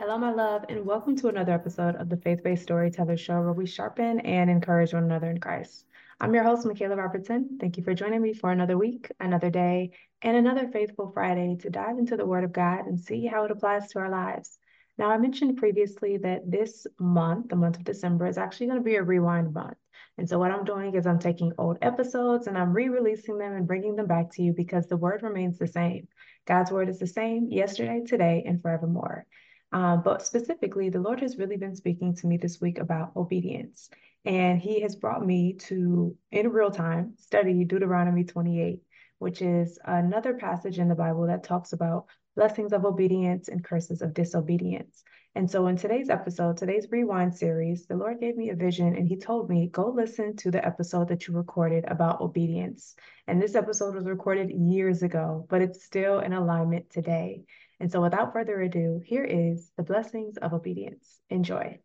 Hello, my love, and welcome to another episode of the Faith Based Storyteller Show, where we sharpen and encourage one another in Christ. I'm your host, Micayla Robertson. Thank you for joining me for another week, another day, and another Faithful Friday to dive into the Word of God and see how it applies to our lives. Now, I mentioned previously that this month, the month of December, is actually going to be a rewind month. And so, what I'm doing is I'm taking old episodes and I'm re releasing them and bringing them back to you because the Word remains the same. God's Word is the same yesterday, today, and forevermore. Um, but specifically, the Lord has really been speaking to me this week about obedience. And He has brought me to, in real time, study Deuteronomy 28, which is another passage in the Bible that talks about blessings of obedience and curses of disobedience. And so, in today's episode, today's rewind series, the Lord gave me a vision and He told me, go listen to the episode that you recorded about obedience. And this episode was recorded years ago, but it's still in alignment today. And so, without further ado, here is the blessings of obedience. Enjoy.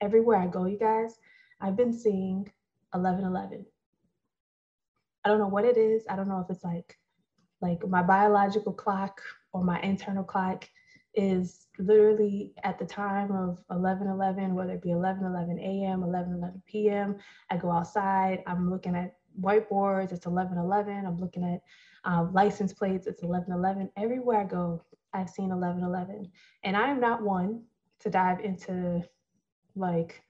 Everywhere I go, you guys, I've been seeing 1111. I don't know what it is. I don't know if it's like like my biological clock or my internal clock is literally at the time of 11 11 whether it be 11 11 a.m 11 11 p.m i go outside i'm looking at whiteboards it's 11 11 i'm looking at um, license plates, it's 1111. Everywhere I go, I've seen 1111. And I am not one to dive into like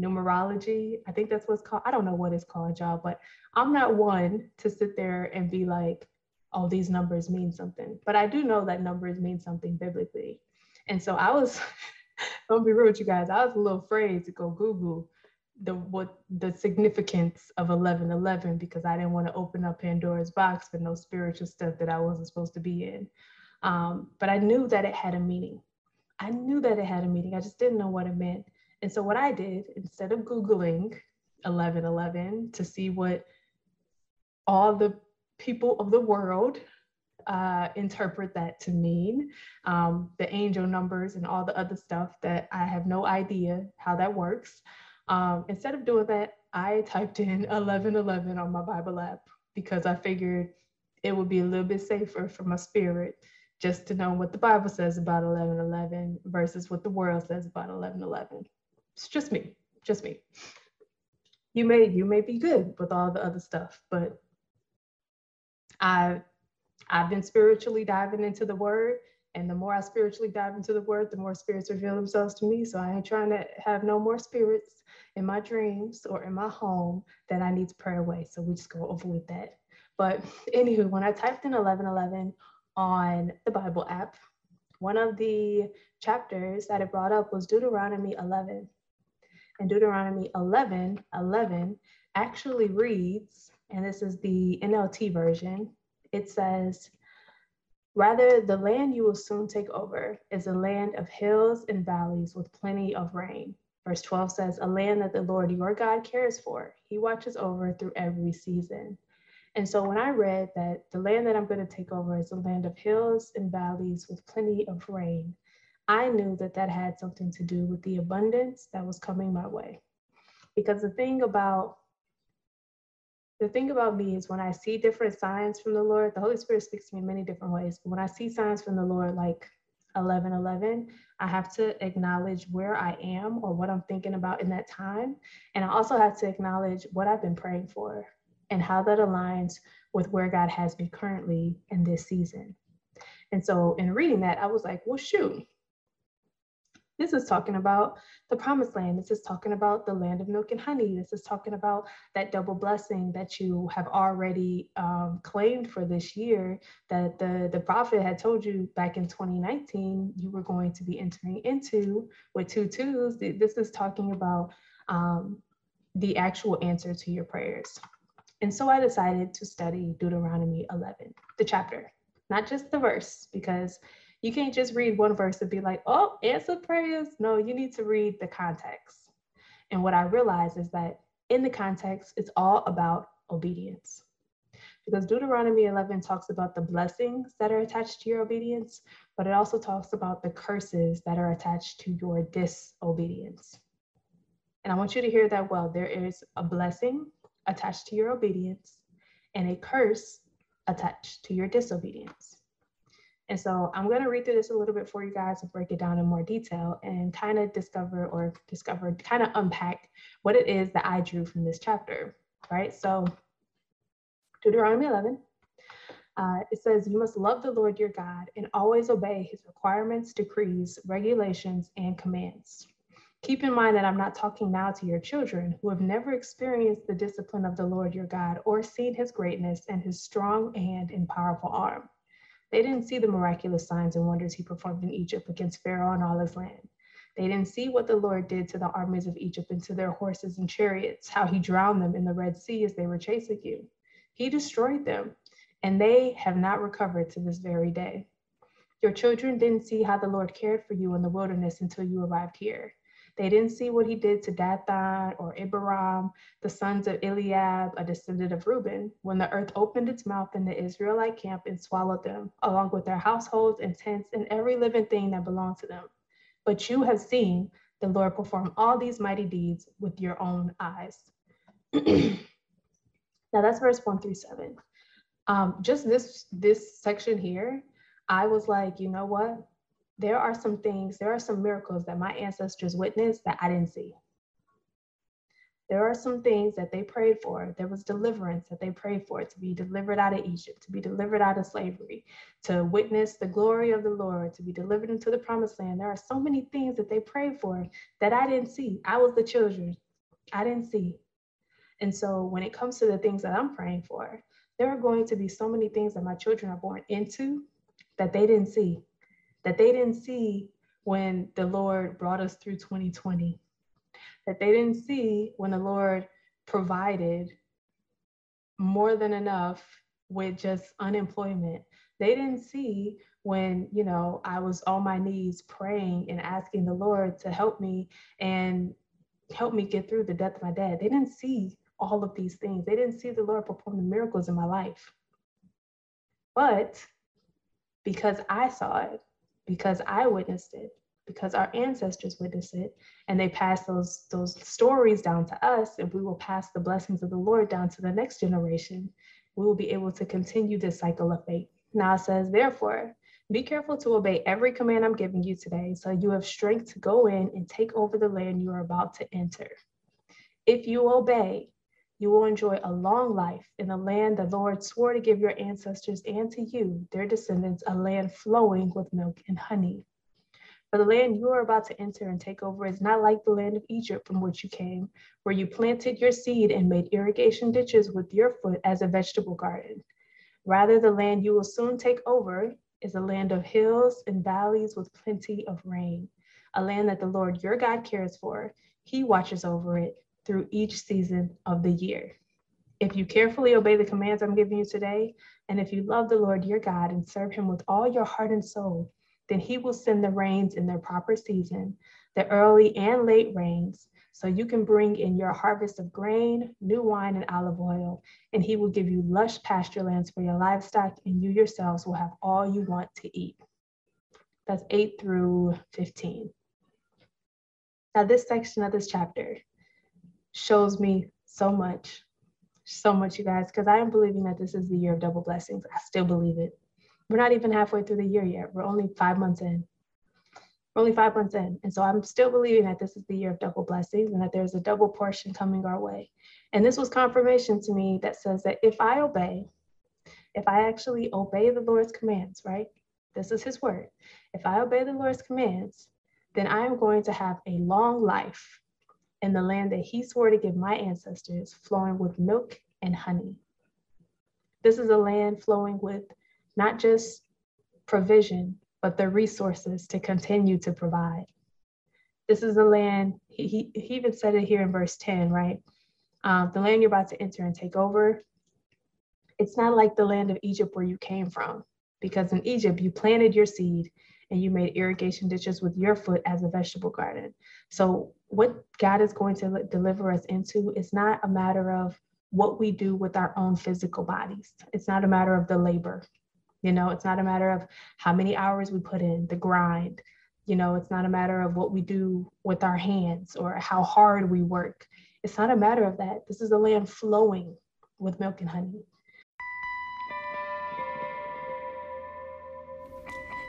numerology. I think that's what's called. I don't know what it's called, y'all, but I'm not one to sit there and be like, oh, these numbers mean something. But I do know that numbers mean something biblically. And so I was, don't be rude with you guys, I was a little afraid to go Google the what the significance of 1111 because I didn't want to open up Pandora's box for no spiritual stuff that I wasn't supposed to be in. Um, but I knew that it had a meaning. I knew that it had a meaning. I just didn't know what it meant. And so what I did instead of googling 1111 to see what all the people of the world uh, interpret that to mean, um, the angel numbers and all the other stuff that I have no idea how that works. Um, instead of doing that, I typed in 1111 on my Bible app because I figured it would be a little bit safer for my spirit just to know what the Bible says about 1111 versus what the world says about 1111. It's just me, just me. You may you may be good with all the other stuff, but I I've been spiritually diving into the word and the more I spiritually dive into the word, the more spirits reveal themselves to me. So I ain't trying to have no more spirits in my dreams or in my home that I need to pray away. So we just go over with that. But anywho, when I typed in 1111 on the Bible app, one of the chapters that it brought up was Deuteronomy 11. And Deuteronomy 11, 11 actually reads, and this is the NLT version, it says, Rather, the land you will soon take over is a land of hills and valleys with plenty of rain. Verse 12 says, A land that the Lord your God cares for. He watches over through every season. And so when I read that the land that I'm going to take over is a land of hills and valleys with plenty of rain, I knew that that had something to do with the abundance that was coming my way. Because the thing about the thing about me is when I see different signs from the Lord, the Holy Spirit speaks to me in many different ways. But when I see signs from the Lord, like 11 11, I have to acknowledge where I am or what I'm thinking about in that time. And I also have to acknowledge what I've been praying for and how that aligns with where God has me currently in this season. And so in reading that, I was like, well, shoot, this is talking about the promised land. This is talking about the land of milk and honey. This is talking about that double blessing that you have already um, claimed for this year that the, the prophet had told you back in 2019 you were going to be entering into with two twos. This is talking about um, the actual answer to your prayers. And so I decided to study Deuteronomy 11, the chapter, not just the verse, because you can't just read one verse and be like, oh, answer prayers. No, you need to read the context. And what I realize is that in the context, it's all about obedience. Because Deuteronomy 11 talks about the blessings that are attached to your obedience, but it also talks about the curses that are attached to your disobedience. And I want you to hear that well. There is a blessing attached to your obedience and a curse attached to your disobedience. And so I'm going to read through this a little bit for you guys and break it down in more detail and kind of discover or discover, kind of unpack what it is that I drew from this chapter, right? So Deuteronomy 11, uh, it says, You must love the Lord your God and always obey his requirements, decrees, regulations, and commands. Keep in mind that I'm not talking now to your children who have never experienced the discipline of the Lord your God or seen his greatness and his strong hand and powerful arm. They didn't see the miraculous signs and wonders he performed in Egypt against Pharaoh and all his land. They didn't see what the Lord did to the armies of Egypt and to their horses and chariots, how he drowned them in the Red Sea as they were chasing you. He destroyed them, and they have not recovered to this very day. Your children didn't see how the Lord cared for you in the wilderness until you arrived here. They didn't see what he did to Dathan or Abiram, the sons of Eliab, a descendant of Reuben, when the earth opened its mouth in the Israelite camp and swallowed them, along with their households and tents and every living thing that belonged to them. But you have seen the Lord perform all these mighty deeds with your own eyes. now that's verse one through seven. Um, just this this section here, I was like, you know what? There are some things, there are some miracles that my ancestors witnessed that I didn't see. There are some things that they prayed for. There was deliverance that they prayed for to be delivered out of Egypt, to be delivered out of slavery, to witness the glory of the Lord, to be delivered into the promised land. There are so many things that they prayed for that I didn't see. I was the children. I didn't see. And so when it comes to the things that I'm praying for, there are going to be so many things that my children are born into that they didn't see that they didn't see when the Lord brought us through 2020, that they didn't see when the Lord provided more than enough with just unemployment. They didn't see when, you know, I was on my knees praying and asking the Lord to help me and help me get through the death of my dad. They didn't see all of these things. They didn't see the Lord perform the miracles in my life. But because I saw it, because I witnessed it, because our ancestors witnessed it, and they passed those, those stories down to us, and we will pass the blessings of the Lord down to the next generation. We will be able to continue this cycle of faith. Now it says, therefore, be careful to obey every command I'm giving you today, so you have strength to go in and take over the land you are about to enter. If you obey, you will enjoy a long life in the land the Lord swore to give your ancestors and to you, their descendants, a land flowing with milk and honey. For the land you are about to enter and take over is not like the land of Egypt from which you came, where you planted your seed and made irrigation ditches with your foot as a vegetable garden. Rather, the land you will soon take over is a land of hills and valleys with plenty of rain, a land that the Lord your God cares for. He watches over it through each season of the year. If you carefully obey the commands I'm giving you today, and if you love the Lord your God and serve him with all your heart and soul, then he will send the rains in their proper season, the early and late rains, so you can bring in your harvest of grain, new wine, and olive oil, and he will give you lush pasture lands for your livestock, and you yourselves will have all you want to eat. That's 8 through 15. Now, this section of this chapter shows me so much, so much, you guys, because I am believing that this is the year of double blessings. I still believe it. We're not even halfway through the year yet. We're only five months in. We're only five months in. And so I'm still believing that this is the year of double blessings and that there's a double portion coming our way. And this was confirmation to me that says that if I obey, if I actually obey the Lord's commands, right? This is his word. If I obey the Lord's commands, then I am going to have a long life in the land that he swore to give my ancestors, flowing with milk and honey. This is a land flowing with not just provision, but the resources to continue to provide. This is a land, he, he, even said it here in verse 10, right? Um, the land you're about to enter and take over, it's not like the land of Egypt where you came from, because in Egypt, you planted your seed and you made irrigation ditches with your foot as a vegetable garden. So, what God is going to deliver us into is not a matter of what we do with our own physical bodies. It's not a matter of the labor. You know, it's not a matter of how many hours we put in, the grind. You know, it's not a matter of what we do with our hands or how hard we work. It's not a matter of that. This is a land flowing with milk and honey.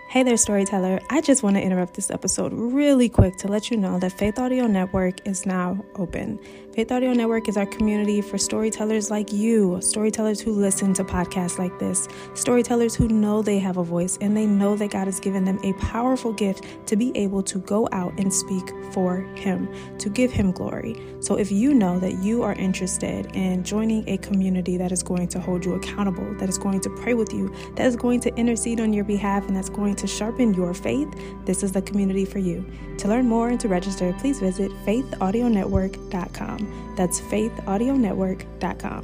Hey there, storyteller. I just want to interrupt this episode really quick to let you know that Faith Audio Network is now open. Faith Audio Network is our community for storytellers like you, storytellers who listen to podcasts like this, storytellers who know they have a voice and they know that God has given them a powerful gift to be able to go out and speak for Him, to give Him glory. So if you know that you are interested in joining a community that is going to hold you accountable, that is going to pray with you, that is going to intercede on your behalf, and that's going to sharpen your faith, this is the community for you. To learn more and to register, please visit faithaudionetwork.com. That's faithaudionetwork.com.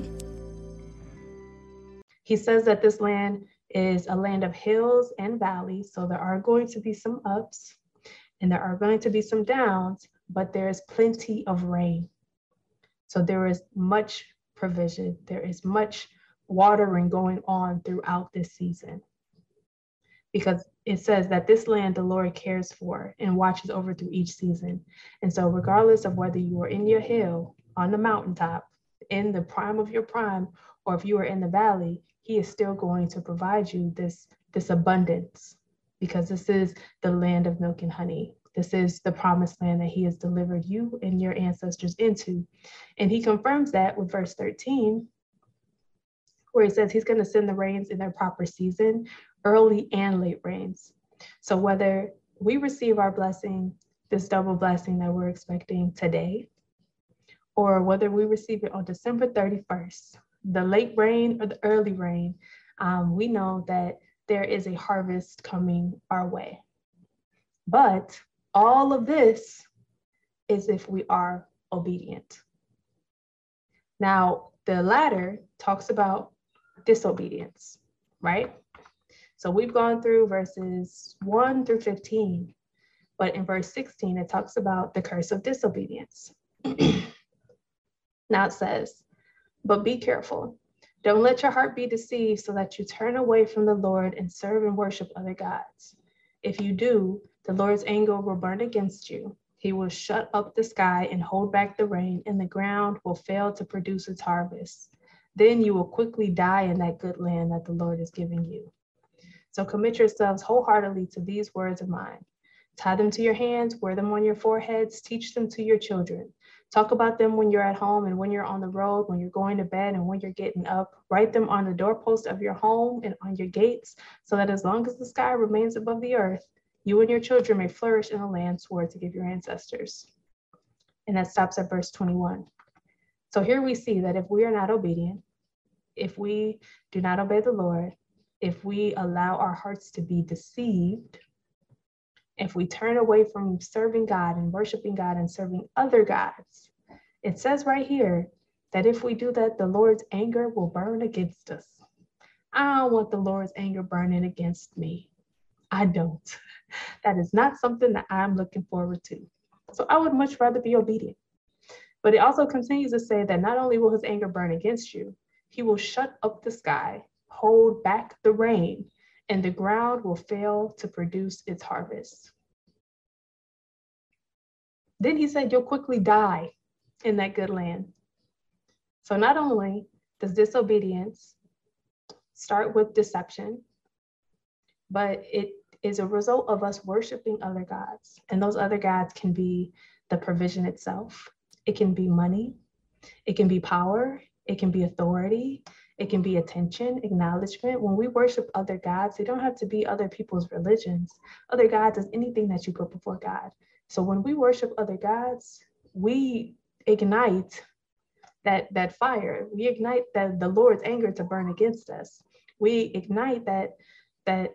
He says that this land is a land of hills and valleys. So there are going to be some ups and there are going to be some downs, but there is plenty of rain. So there is much provision, there is much watering going on throughout this season. Because it says that this land the Lord cares for and watches over through each season. And so, regardless of whether you are in your hill on the mountaintop, in the prime of your prime, or if you are in the valley, he is still going to provide you this, this abundance because this is the land of milk and honey. This is the promised land that he has delivered you and your ancestors into. And he confirms that with verse 13, where he says he's going to send the rains in their proper season, early and late rains. So whether we receive our blessing, this double blessing that we're expecting today, or whether we receive it on December 31st, the late rain or the early rain, um, we know that there is a harvest coming our way. But all of this is if we are obedient. Now, the latter talks about disobedience, right? So we've gone through verses 1 through 15, but in verse 16, it talks about the curse of disobedience. Now it says, But be careful. Don't let your heart be deceived so that you turn away from the Lord and serve and worship other gods. If you do, the Lord's anger will burn against you. He will shut up the sky and hold back the rain, and the ground will fail to produce its harvest. Then you will quickly die in that good land that the Lord is giving you. So commit yourselves wholeheartedly to these words of mine. Tie them to your hands, wear them on your foreheads, teach them to your children. Talk about them when you're at home and when you're on the road, when you're going to bed and when you're getting up. Write them on the doorpost of your home and on your gates so that as long as the sky remains above the earth, you and your children may flourish in the land swore to give your ancestors. And that stops at verse 21. So here we see that if we are not obedient, if we do not obey the Lord, if we allow our hearts to be deceived, if we turn away from serving God and worshiping God and serving other gods, it says right here that if we do that, the Lord's anger will burn against us. I don't want the Lord's anger burning against me. I don't. That is not something that I'm looking forward to. So I would much rather be obedient. But it also continues to say that not only will his anger burn against you, he will shut up the sky, hold back the rain, and the ground will fail to produce its harvest. Then he said, You'll quickly die in that good land. So not only does disobedience start with deception, but it is a result of us worshiping other gods. And those other gods can be the provision itself, it can be money, it can be power, it can be authority, it can be attention, acknowledgement. When we worship other gods, they don't have to be other people's religions. Other gods is anything that you put before God. So when we worship other gods, we ignite that that fire. We ignite that the Lord's anger to burn against us. We ignite that that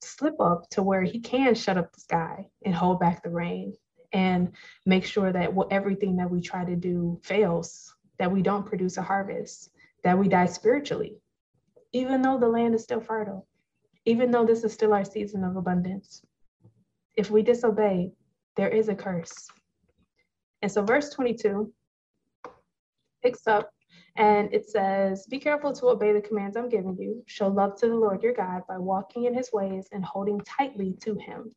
slip up to where he can shut up the sky and hold back the rain and make sure that everything that we try to do fails, that we don't produce a harvest that we die spiritually, even though the land is still fertile, even though this is still our season of abundance. If we disobey, there is a curse. And so, verse 22 picks up and it says, Be careful to obey the commands I'm giving you. Show love to the Lord your God by walking in his ways and holding tightly to him.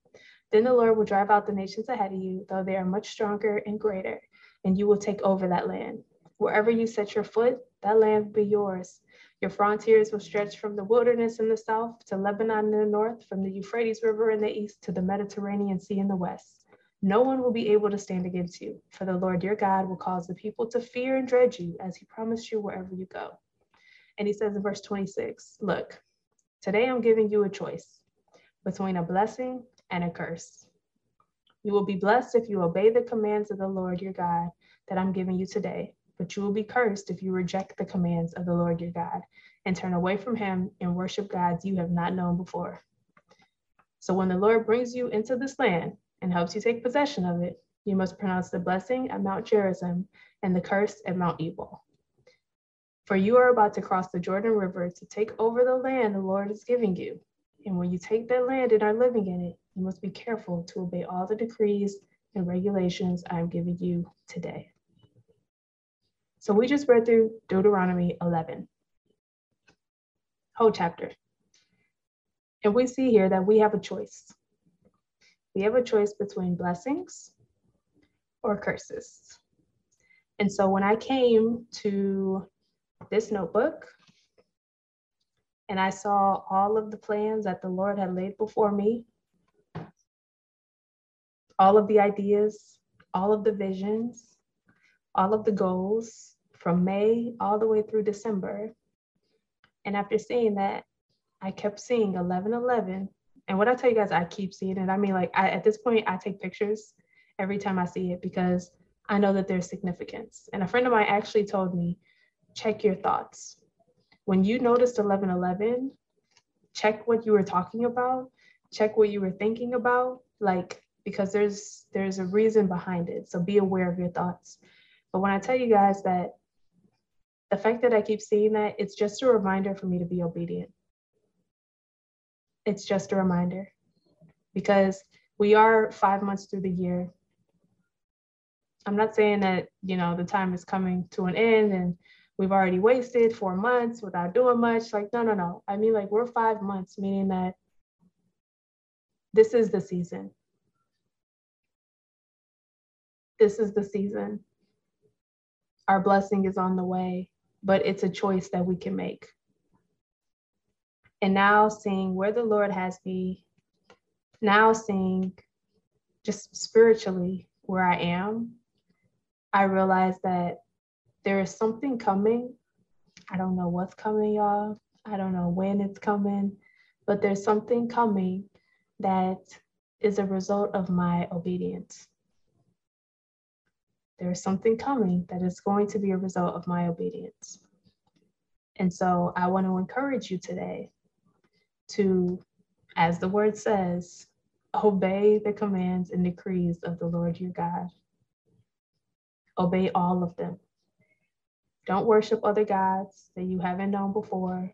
Then the Lord will drive out the nations ahead of you, though they are much stronger and greater, and you will take over that land. Wherever you set your foot, that land will be yours. Your frontiers will stretch from the wilderness in the south to Lebanon in the north, from the Euphrates River in the east to the Mediterranean Sea in the west. No one will be able to stand against you, for the Lord your God will cause the people to fear and dread you as he promised you wherever you go. And he says in verse 26 Look, today I'm giving you a choice between a blessing and a curse. You will be blessed if you obey the commands of the Lord your God that I'm giving you today but you will be cursed if you reject the commands of the Lord your God and turn away from him and worship gods you have not known before. So when the Lord brings you into this land and helps you take possession of it, you must pronounce the blessing at Mount Gerizim and the curse at Mount Ebal. For you are about to cross the Jordan River to take over the land the Lord is giving you. And when you take that land and are living in it, you must be careful to obey all the decrees and regulations I am giving you today. So we just read through Deuteronomy 11, whole chapter. And we see here that we have a choice. We have a choice between blessings or curses. And so when I came to this notebook and I saw all of the plans that the Lord had laid before me, all of the ideas, all of the visions, all of the goals, from May all the way through December. And after seeing that, I kept seeing 1111. And what I tell you guys, I keep seeing it. I mean, like I, at this point, I take pictures every time I see it because I know that there's significance. And a friend of mine actually told me, check your thoughts. When you noticed 1111, check what you were talking about, check what you were thinking about, like because there's there's a reason behind it. So be aware of your thoughts. But when I tell you guys that the fact that I keep seeing that, it's just a reminder for me to be obedient. It's just a reminder because we are five months through the year. I'm not saying that, you know, the time is coming to an end and we've already wasted four months without doing much. Like, no, no, no. I mean, like, we're five months, meaning that this is the season. This is the season. Our blessing is on the way but it's a choice that we can make. And now seeing where the Lord has me, now seeing just spiritually where I am, I realize that there is something coming. I don't know what's coming, y'all. I don't know when it's coming, but there's something coming that is a result of my obedience. There's something coming that is going to be a result of my obedience. And so I want to encourage you today to, as the word says, obey the commands and decrees of the Lord your God. Obey all of them. Don't worship other gods that you haven't known before.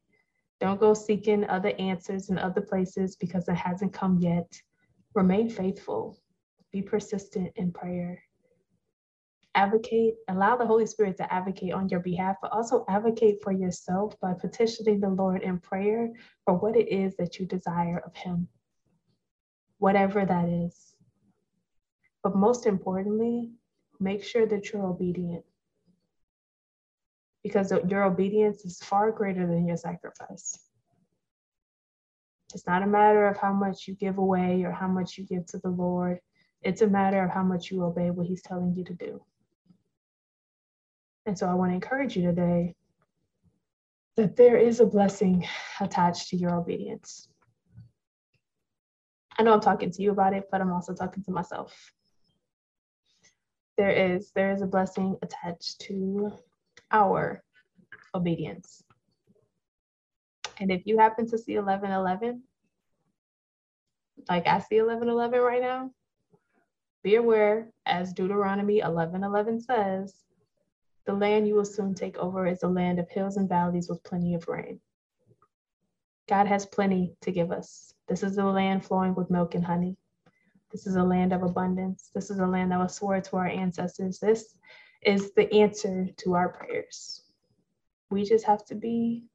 Don't go seeking other answers in other places because it hasn't come yet. Remain faithful. Be persistent in prayer advocate, allow the Holy Spirit to advocate on your behalf, but also advocate for yourself by petitioning the Lord in prayer for what it is that you desire of Him, whatever that is. But most importantly, make sure that you're obedient because your obedience is far greater than your sacrifice. It's not a matter of how much you give away or how much you give to the Lord. It's a matter of how much you obey what He's telling you to do. And so I want to encourage you today that there is a blessing attached to your obedience. I know I'm talking to you about it, but I'm also talking to myself. There is there is a blessing attached to our obedience. And if you happen to see 1111, like I see 1111 right now, be aware, as Deuteronomy 1111 says, the land you will soon take over is a land of hills and valleys with plenty of rain. God has plenty to give us. This is a land flowing with milk and honey. This is a land of abundance. This is a land that was sworn to our ancestors. This is the answer to our prayers. We just have to be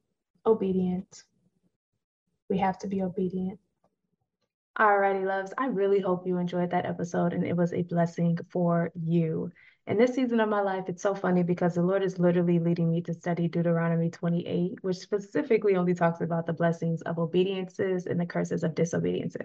obedient. We have to be obedient. Alrighty, loves. I really hope you enjoyed that episode and it was a blessing for you. In this season of my life, it's so funny because the Lord is literally leading me to study Deuteronomy 28, which specifically only talks about the blessings of obediences and the curses of disobedience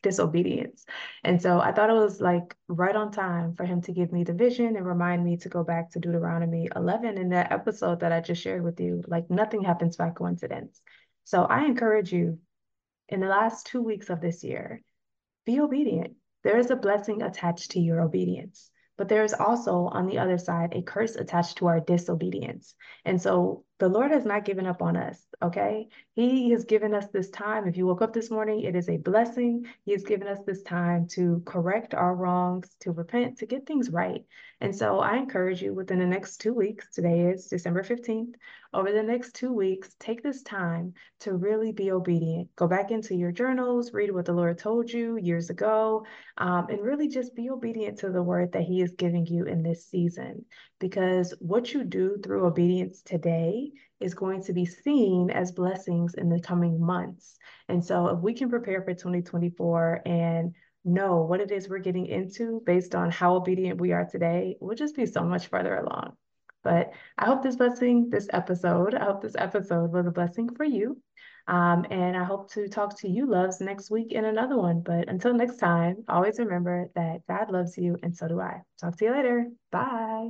disobedience. And so I thought it was like right on time for him to give me the vision and remind me to go back to Deuteronomy 11 in that episode that I just shared with you. Like nothing happens by coincidence. So I encourage you in the last two weeks of this year, be obedient. There is a blessing attached to your obedience. But there is also on the other side a curse attached to our disobedience. And so the Lord has not given up on us, okay? He has given us this time. If you woke up this morning, it is a blessing. He has given us this time to correct our wrongs, to repent, to get things right. And so I encourage you within the next two weeks, today is December 15th, over the next two weeks, take this time to really be obedient. Go back into your journals, read what the Lord told you years ago, um, and really just be obedient to the word that He is giving you in this season. Because what you do through obedience today is going to be seen as blessings in the coming months. And so if we can prepare for 2024 and know what it is we're getting into based on how obedient we are today, we'll just be so much further along. But I hope this blessing, this episode, I hope this episode was a blessing for you. Um, and I hope to talk to you, loves, next week in another one. But until next time, always remember that God loves you and so do I. Talk to you later. Bye.